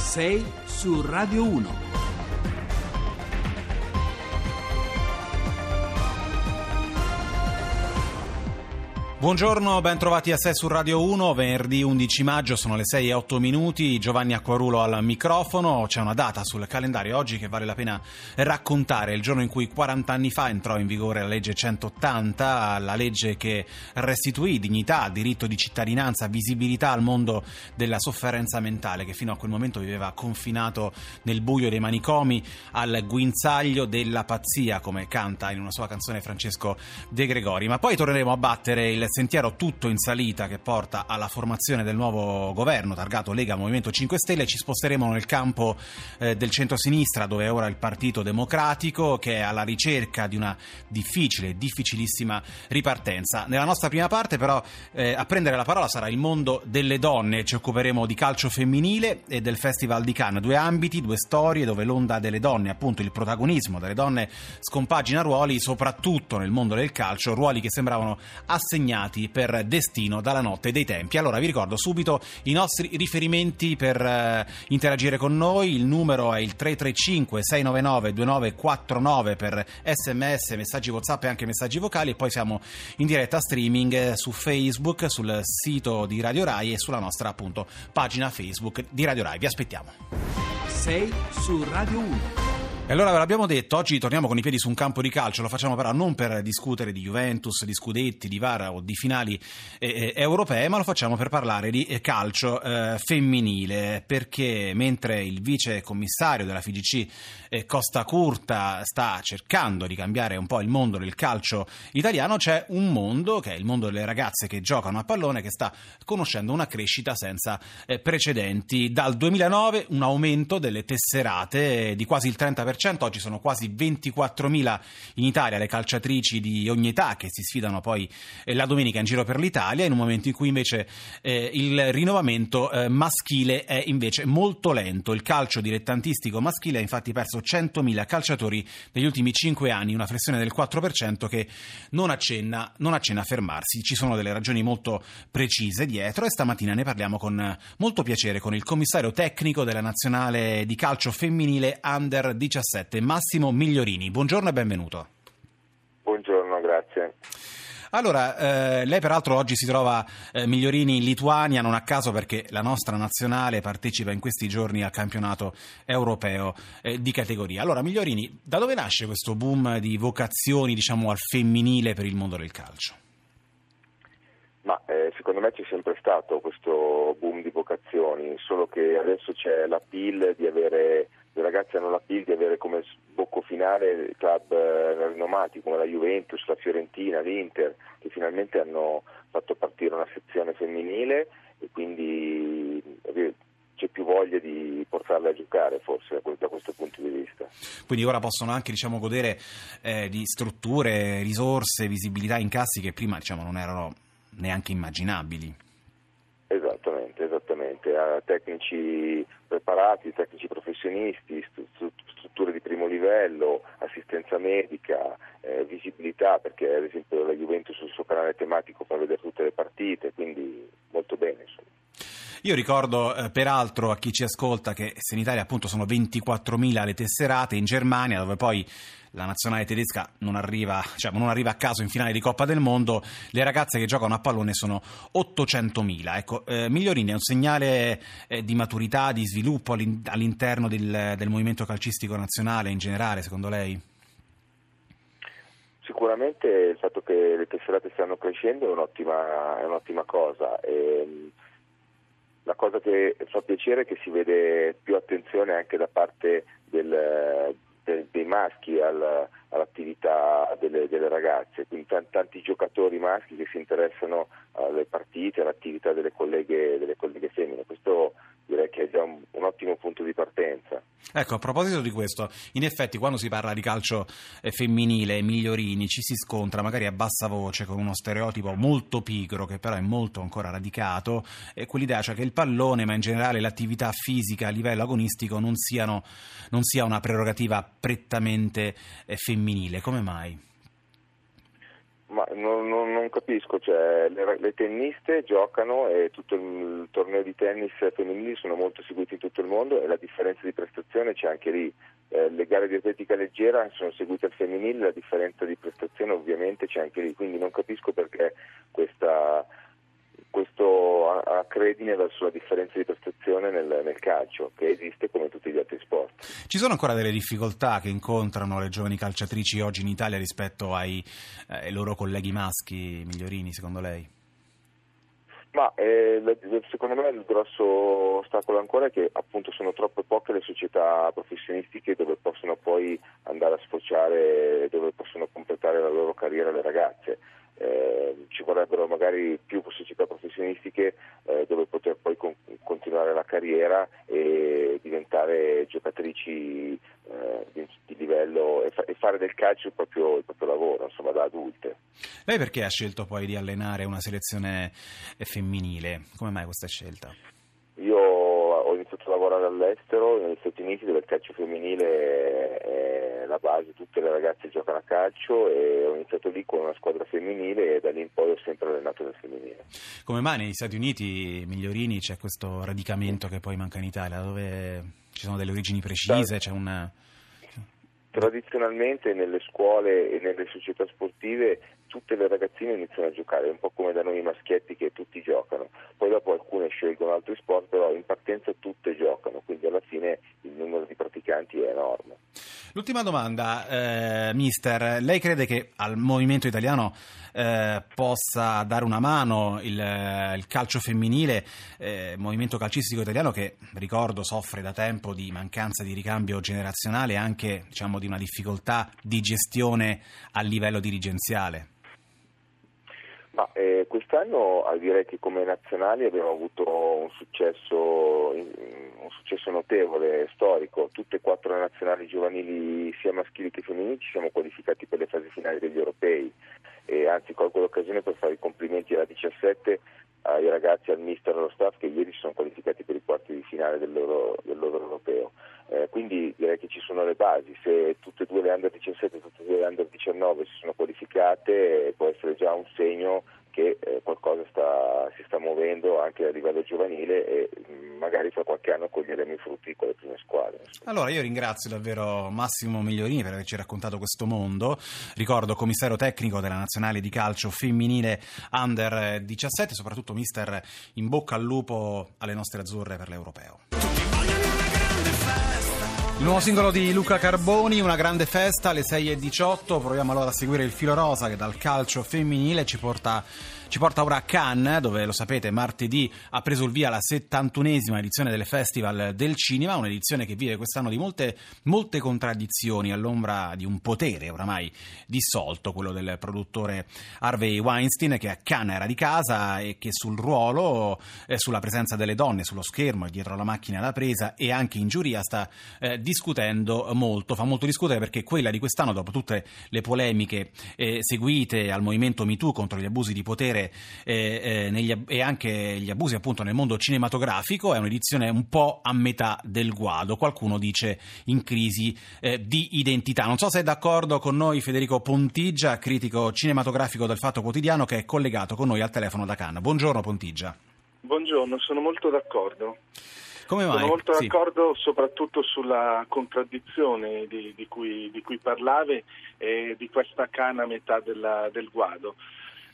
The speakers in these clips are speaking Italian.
6 su Radio 1. Buongiorno, ben trovati a 6 su Radio 1, venerdì 11 maggio, sono le 6 e 8 minuti, Giovanni Acquarulo al microfono, c'è una data sul calendario oggi che vale la pena raccontare, il giorno in cui 40 anni fa entrò in vigore la legge 180, la legge che restituì dignità, diritto di cittadinanza, visibilità al mondo della sofferenza mentale che fino a quel momento viveva confinato nel buio dei manicomi al guinzaglio della pazzia, come canta in una sua canzone Francesco De Gregori. Ma poi torneremo a battere il sentiero tutto in salita che porta alla formazione del nuovo governo targato Lega Movimento 5 Stelle, ci sposteremo nel campo eh, del centro-sinistra dove è ora il Partito Democratico che è alla ricerca di una difficile, difficilissima ripartenza. Nella nostra prima parte però eh, a prendere la parola sarà il mondo delle donne, ci occuperemo di calcio femminile e del Festival di Cannes, due ambiti, due storie dove l'onda delle donne, appunto il protagonismo delle donne scompagina ruoli soprattutto nel mondo del calcio, ruoli che sembravano assegnati assegnati per destino dalla notte dei tempi. Allora vi ricordo subito i nostri riferimenti per eh, interagire con noi, il numero è il 335 699 2949 per sms, messaggi whatsapp e anche messaggi vocali e poi siamo in diretta streaming eh, su Facebook, sul sito di Radio Rai e sulla nostra appunto pagina Facebook di Radio Rai. Vi aspettiamo. 6 su Radio 1. E allora ve l'abbiamo detto, oggi torniamo con i piedi su un campo di calcio, lo facciamo però non per discutere di Juventus, di scudetti, di VAR o di finali eh, eh, europee, ma lo facciamo per parlare di eh, calcio eh, femminile, perché mentre il vice commissario della FIGC eh, Costa Curta sta cercando di cambiare un po' il mondo del calcio italiano, c'è un mondo, che è il mondo delle ragazze che giocano a pallone, che sta conoscendo una crescita senza eh, precedenti. Dal 2009 un aumento delle tesserate di quasi il 30% oggi sono quasi 24.000 in Italia le calciatrici di ogni età che si sfidano poi eh, la domenica in giro per l'Italia, in un momento in cui invece eh, il rinnovamento eh, maschile è invece molto lento. Il calcio dilettantistico maschile ha infatti perso 100.000 calciatori negli ultimi 5 anni, una flessione del 4% che non accenna, non accenna a fermarsi. Ci sono delle ragioni molto precise dietro e stamattina ne parliamo con molto piacere con il commissario tecnico della nazionale di calcio femminile Under 17 2017, Massimo Migliorini. Buongiorno e benvenuto. Buongiorno, grazie. Allora, eh, lei peraltro oggi si trova eh, Migliorini in Lituania, non a caso perché la nostra nazionale partecipa in questi giorni al campionato europeo eh, di categoria. Allora, Migliorini, da dove nasce questo boom di vocazioni, diciamo, al femminile per il mondo del calcio? Ma eh, secondo me c'è sempre stato questo boom di vocazioni, solo che adesso c'è l'appeal di avere le ragazze hanno l'appeal di avere come sbocco finale club eh, rinomati come la Juventus, la Fiorentina, l'Inter, che finalmente hanno fatto partire una sezione femminile e quindi eh, c'è più voglia di portarle a giocare forse da questo punto di vista. Quindi ora possono anche diciamo, godere eh, di strutture, risorse, visibilità, incassi che prima diciamo, non erano neanche immaginabili. Esattamente, esattamente. A tecnici preparati, tecnici professionisti, strutture di primo livello, assistenza medica, eh, visibilità, perché ad esempio la Juventus sul suo canale tematico fa vedere tutte le partite, quindi molto bene. Insomma. Io ricordo eh, peraltro a chi ci ascolta che se in Italia appunto sono 24.000 le tesserate, in Germania dove poi la nazionale tedesca non arriva, cioè, non arriva, a caso in finale di Coppa del Mondo, le ragazze che giocano a pallone sono 800.000. Ecco, eh, Migliorini è un segnale eh, di maturità, di sviluppo all'interno del, del movimento calcistico nazionale in generale, secondo lei? Sicuramente il fatto che le tesserate stiano crescendo è un'ottima, è un'ottima cosa. E, ehm, la cosa che fa piacere è che si vede più attenzione anche da parte del, de, dei maschi al, all'attività delle, delle, ragazze, quindi t- tanti giocatori maschi che si interessano alle partite, all'attività delle colleghe, delle colleghe femmine. Questo direi che è già un, un, ottimo punto di partenza. Ecco, a proposito di questo, in effetti quando si parla di calcio eh, femminile, migliorini, ci si scontra magari a bassa voce con uno stereotipo molto pigro che però è molto ancora radicato, e quell'idea cioè che il pallone, ma in generale l'attività fisica a livello agonistico non, siano, non sia una prerogativa prettamente eh, femminile. Come mai? Ma non, non, non capisco, cioè, le, le, tenniste giocano e tutto il, il, torneo di tennis femminili sono molto seguiti in tutto il mondo e la differenza di prestazione c'è anche lì. Eh, le gare di atletica leggera sono seguite al femminile, la differenza di prestazione ovviamente c'è anche lì, quindi non capisco perché questa questo accredine sulla differenza di prestazione nel, nel, calcio, che esiste come tutti gli altri sport. Ci sono ancora delle difficoltà che incontrano le giovani calciatrici oggi in Italia rispetto ai, eh, ai loro colleghi maschi migliorini, secondo lei? Ma eh, secondo me il grosso ostacolo ancora è che appunto sono troppe poche le società professionistiche dove possono poi andare a sfociare, dove possono completare la loro carriera le ragazze eh, ci vorrebbero magari più società professionistiche eh, dove poter poi con- continuare la carriera e diventare giocatrici eh, di, di, livello e, fa- e, fare del calcio il proprio, il proprio lavoro, insomma, da adulte. Lei perché ha scelto poi di allenare una selezione femminile? Come mai questa scelta? Io ho iniziato a lavorare all'estero, negli Stati Uniti, dove il calcio femminile è la base, tutte le ragazze giocano a calcio e ho iniziato lì con una squadra femminile e da lì in poi ho sempre allenato nel femminile. Come mai negli Stati Uniti, Migliorini, c'è questo radicamento che poi manca in Italia, dove ci sono delle origini precise, c'è un... Tradizionalmente nelle scuole e nelle società sportive tutte le ragazzine iniziano a giocare, è un po' come da noi i maschietti che tutti giocano, poi dopo alcune scelgono altri sport, però in partenza tutte giocano, quindi alla fine il numero di praticanti è enorme. L'ultima domanda, eh, mister, lei crede che al movimento italiano eh, possa dare una mano il, il calcio femminile, eh, movimento calcistico italiano che, ricordo, soffre da tempo di mancanza di ricambio generazionale e anche diciamo, di una difficoltà di gestione a livello dirigenziale? Ma, eh, quest'anno direi che come nazionali abbiamo avuto un successo, un successo, notevole, storico. Tutte e quattro le nazionali giovanili, sia maschili che femminili, ci siamo qualificati per le fasi finali degli europei. E anzi colgo l'occasione per fare i complimenti alla 17 ai ragazzi, al mister e allo staff che ieri si sono qualificati per i quarti di finale del loro, del loro europeo. Eh, quindi direi che ci sono le basi, se tutte e due le under 17 e tutte e due le under 19 si sono qualificate può essere già un segno che eh, qualcosa sta, si sta muovendo anche a livello giovanile e mm, magari fra qualche anno coglieremo i frutti con le prime squadre. Allora io ringrazio davvero Massimo Migliorini per averci raccontato questo mondo, ricordo commissario tecnico della nazionale di calcio femminile under 17, soprattutto mister in bocca al lupo alle nostre azzurre per l'europeo. Il nuovo singolo di Luca Carboni, una grande festa alle 6.18. Proviamo allora a seguire il filo rosa che dal calcio femminile ci porta ci porta ora a Cannes, dove lo sapete martedì ha preso il via la 71esima edizione del Festival del Cinema, un'edizione che vive quest'anno di molte, molte contraddizioni all'ombra di un potere oramai dissolto, quello del produttore Harvey Weinstein, che a Cannes era di casa e che sul ruolo, eh, sulla presenza delle donne sullo schermo e dietro la macchina da presa e anche in giuria sta eh, discutendo molto, fa molto discutere perché quella di quest'anno, dopo tutte le polemiche eh, seguite al movimento MeToo contro gli abusi di potere, vedere eh, eh, negli, e anche gli abusi appunto nel mondo cinematografico, è un'edizione un po' a metà del guado, qualcuno dice in crisi eh, di identità. Non so se è d'accordo con noi Federico Pontigia, critico cinematografico del Fatto Quotidiano, che è collegato con noi al telefono da Cannes. Buongiorno Pontigia. Buongiorno, sono molto d'accordo. Come mai? Sono molto sì. d'accordo soprattutto sulla contraddizione di, di, cui, di cui, parlavi e di questa cana a metà della, del guado.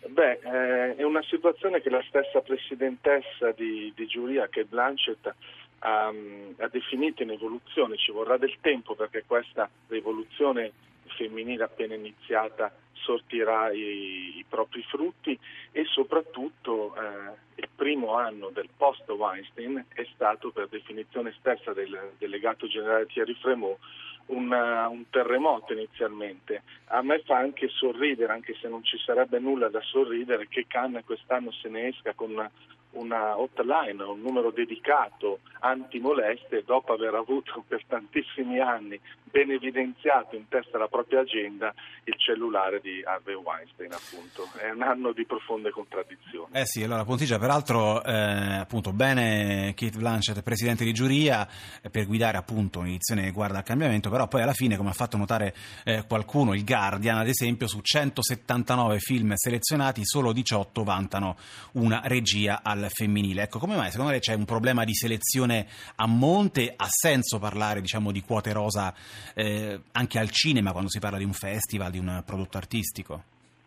Beh, eh, è una situazione che la stessa presidentessa di, di giuria, che Blanchett, ha, ha, definito in evoluzione. Ci vorrà del tempo perché questa rivoluzione femminile appena iniziata sortirà i, i propri frutti e soprattutto eh, il primo anno del post Weinstein è stato per definizione stessa del delegato generale Thierry Fremont una, un terremoto inizialmente. A me fa anche sorridere, anche se non ci sarebbe nulla da sorridere, che Cannes quest'anno se ne esca con una, una hotline, un numero dedicato anti-moleste, dopo aver avuto per tantissimi anni ben evidenziato in testa alla propria agenda il cellulare di Harvey Weinstein, appunto. È un anno di profonde contraddizioni. Eh sì, allora Pontigia, peraltro, eh, appunto, bene Kate Blanchett, presidente di giuria, eh, per guidare appunto un'edizione Guarda al cambiamento, però poi alla fine, come ha fatto notare eh, qualcuno, il Guardian, ad esempio, su 179 film selezionati, solo 18 vantano una regia al femminile. Ecco, come mai? Secondo lei c'è un problema di selezione a monte? Ha senso parlare, diciamo, di quote rosa eh, anche al cinema quando si parla di un festival, di un prodotto artistico?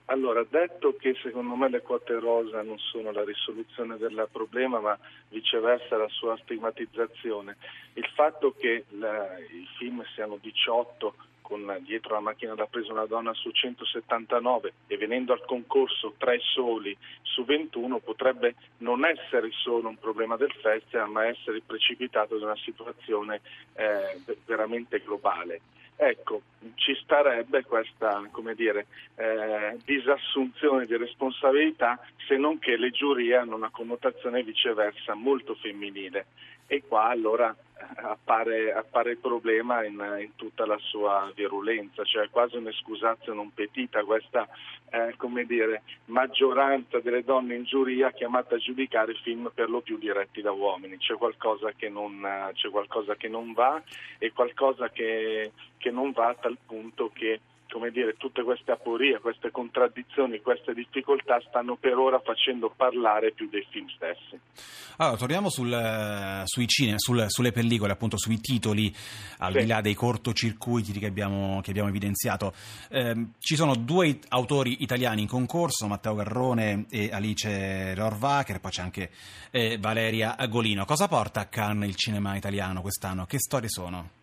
Allora, detto che secondo me le quote rosa non sono la risoluzione del problema, ma viceversa la sua stigmatizzazione, il fatto che la, i film siano 18 con dietro la macchina da presa una donna su 179 e venendo al concorso tre soli su 21 potrebbe non essere solo un problema del festival ma essere precipitato da una situazione eh, veramente globale. Ecco, ci starebbe questa dire, eh, disassunzione di responsabilità se non che le giurie hanno una connotazione viceversa molto femminile e qua allora appare, appare il problema in, in, tutta la sua virulenza, cioè quasi un'escusazio non petita questa eh, dire, maggioranza delle donne in giuria chiamata a giudicare film per lo più diretti da uomini, c'è qualcosa che non, qualcosa che non va e qualcosa che, che non va a tal punto che come dire, tutte queste aporie, queste contraddizioni, queste difficoltà stanno per ora facendo parlare più dei film stessi. Allora, torniamo sul, eh, sui cinema, sul, sulle pellicole, appunto sui titoli, al sì. di là dei cortocircuiti che abbiamo, che abbiamo evidenziato. Eh, ci sono due autori italiani in concorso, Matteo Garrone e Alice Rorvacher, poi c'è anche eh, Valeria Golino. Cosa porta a Cannes il cinema italiano quest'anno? Che storie sono?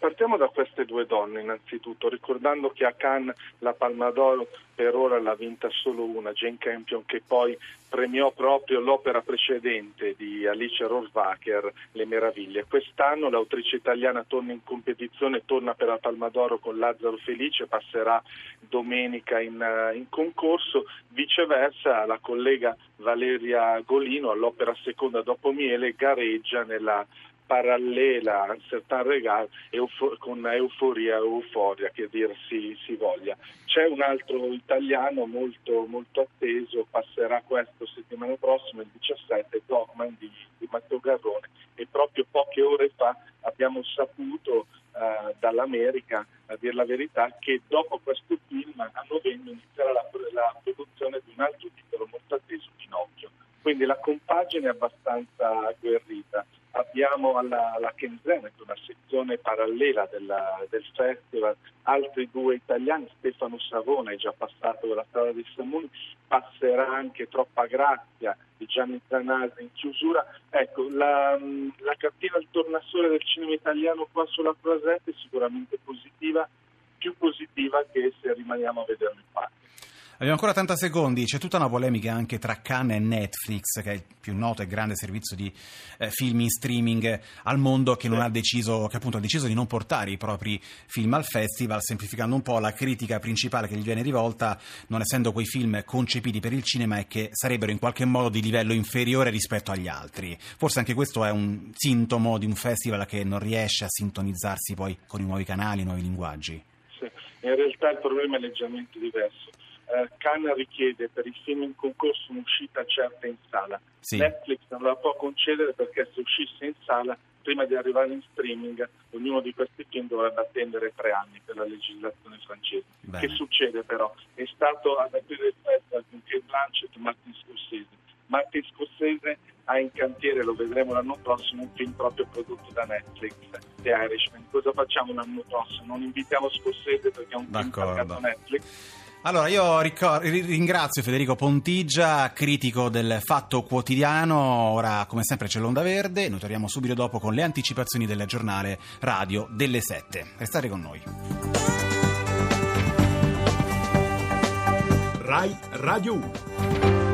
Partiamo da queste due donne innanzitutto, ricordando che a Cannes la Palma d'Oro per ora l'ha vinta solo una, Jane Campion, che poi premiò proprio l'opera precedente di Alice Rohrwacher, Le Meraviglie. Quest'anno l'autrice italiana torna in competizione, torna per la Palma d'Oro con Lazzaro Felice, passerà domenica in, in concorso. Viceversa la collega Valeria Golino all'opera seconda dopo Miele gareggia nella parallela a certain regard eufo- con euforia e euforia che dir si, si, voglia. C'è un altro italiano molto, molto atteso, passerà questo settimana prossima, il 17, Dogman di, di Matteo Garrone e proprio poche ore fa abbiamo saputo uh, dall'America, a dire la verità, che dopo questo film a novembre inizierà la, la produzione di un altro titolo molto atteso, Pinocchio. Quindi la compagine è abbastanza agguerrita abbiamo alla, alla Kenzenet, una sezione parallela della, del festival, altri due italiani, Stefano Savona è già passato dalla strada dei Samuni, passerà anche Troppa Grazia di Gianni Zanasi in chiusura. Ecco, la, la cartina al tornasole del cinema italiano qua sulla Croisette è sicuramente positiva, più positiva che se rimaniamo a vederlo in parte. Abbiamo ancora 30 secondi, c'è tutta una polemica anche tra Cannes e Netflix, che è il più noto e grande servizio di eh, film in streaming al mondo, che, ha deciso, che appunto ha deciso di non portare i propri film al festival, semplificando un po' la critica principale che gli viene rivolta, non essendo quei film concepiti per il cinema e che sarebbero in qualche modo di livello inferiore rispetto agli altri. Forse anche questo è un sintomo di un festival che non riesce a sintonizzarsi poi con i nuovi canali, i nuovi linguaggi. Sì, in realtà il problema è leggermente diverso eh, Cannes richiede per i film in concorso un'uscita certa in sala. Sì. Netflix non la può concedere perché se uscisse in sala prima di arrivare in streaming ognuno di questi film dovrebbe attendere tre anni per la legislazione francese. Bene. Che succede però? È stato ad aprire il festival con Kate Blanchett Martin Scorsese. Martin Scorsese ha in cantiere, lo vedremo l'anno prossimo, un film proprio prodotto da Netflix, The Irishman. Cosa facciamo l'anno prossimo? Non invitiamo Scorsese perché è un film pagato Netflix allora, io ringrazio Federico Pontigia, critico del Fatto Quotidiano. Ora, come sempre, c'è l'Onda Verde. Noi torniamo subito dopo con le anticipazioni del giornale radio delle 7. Restate con noi. Rai Radio 1.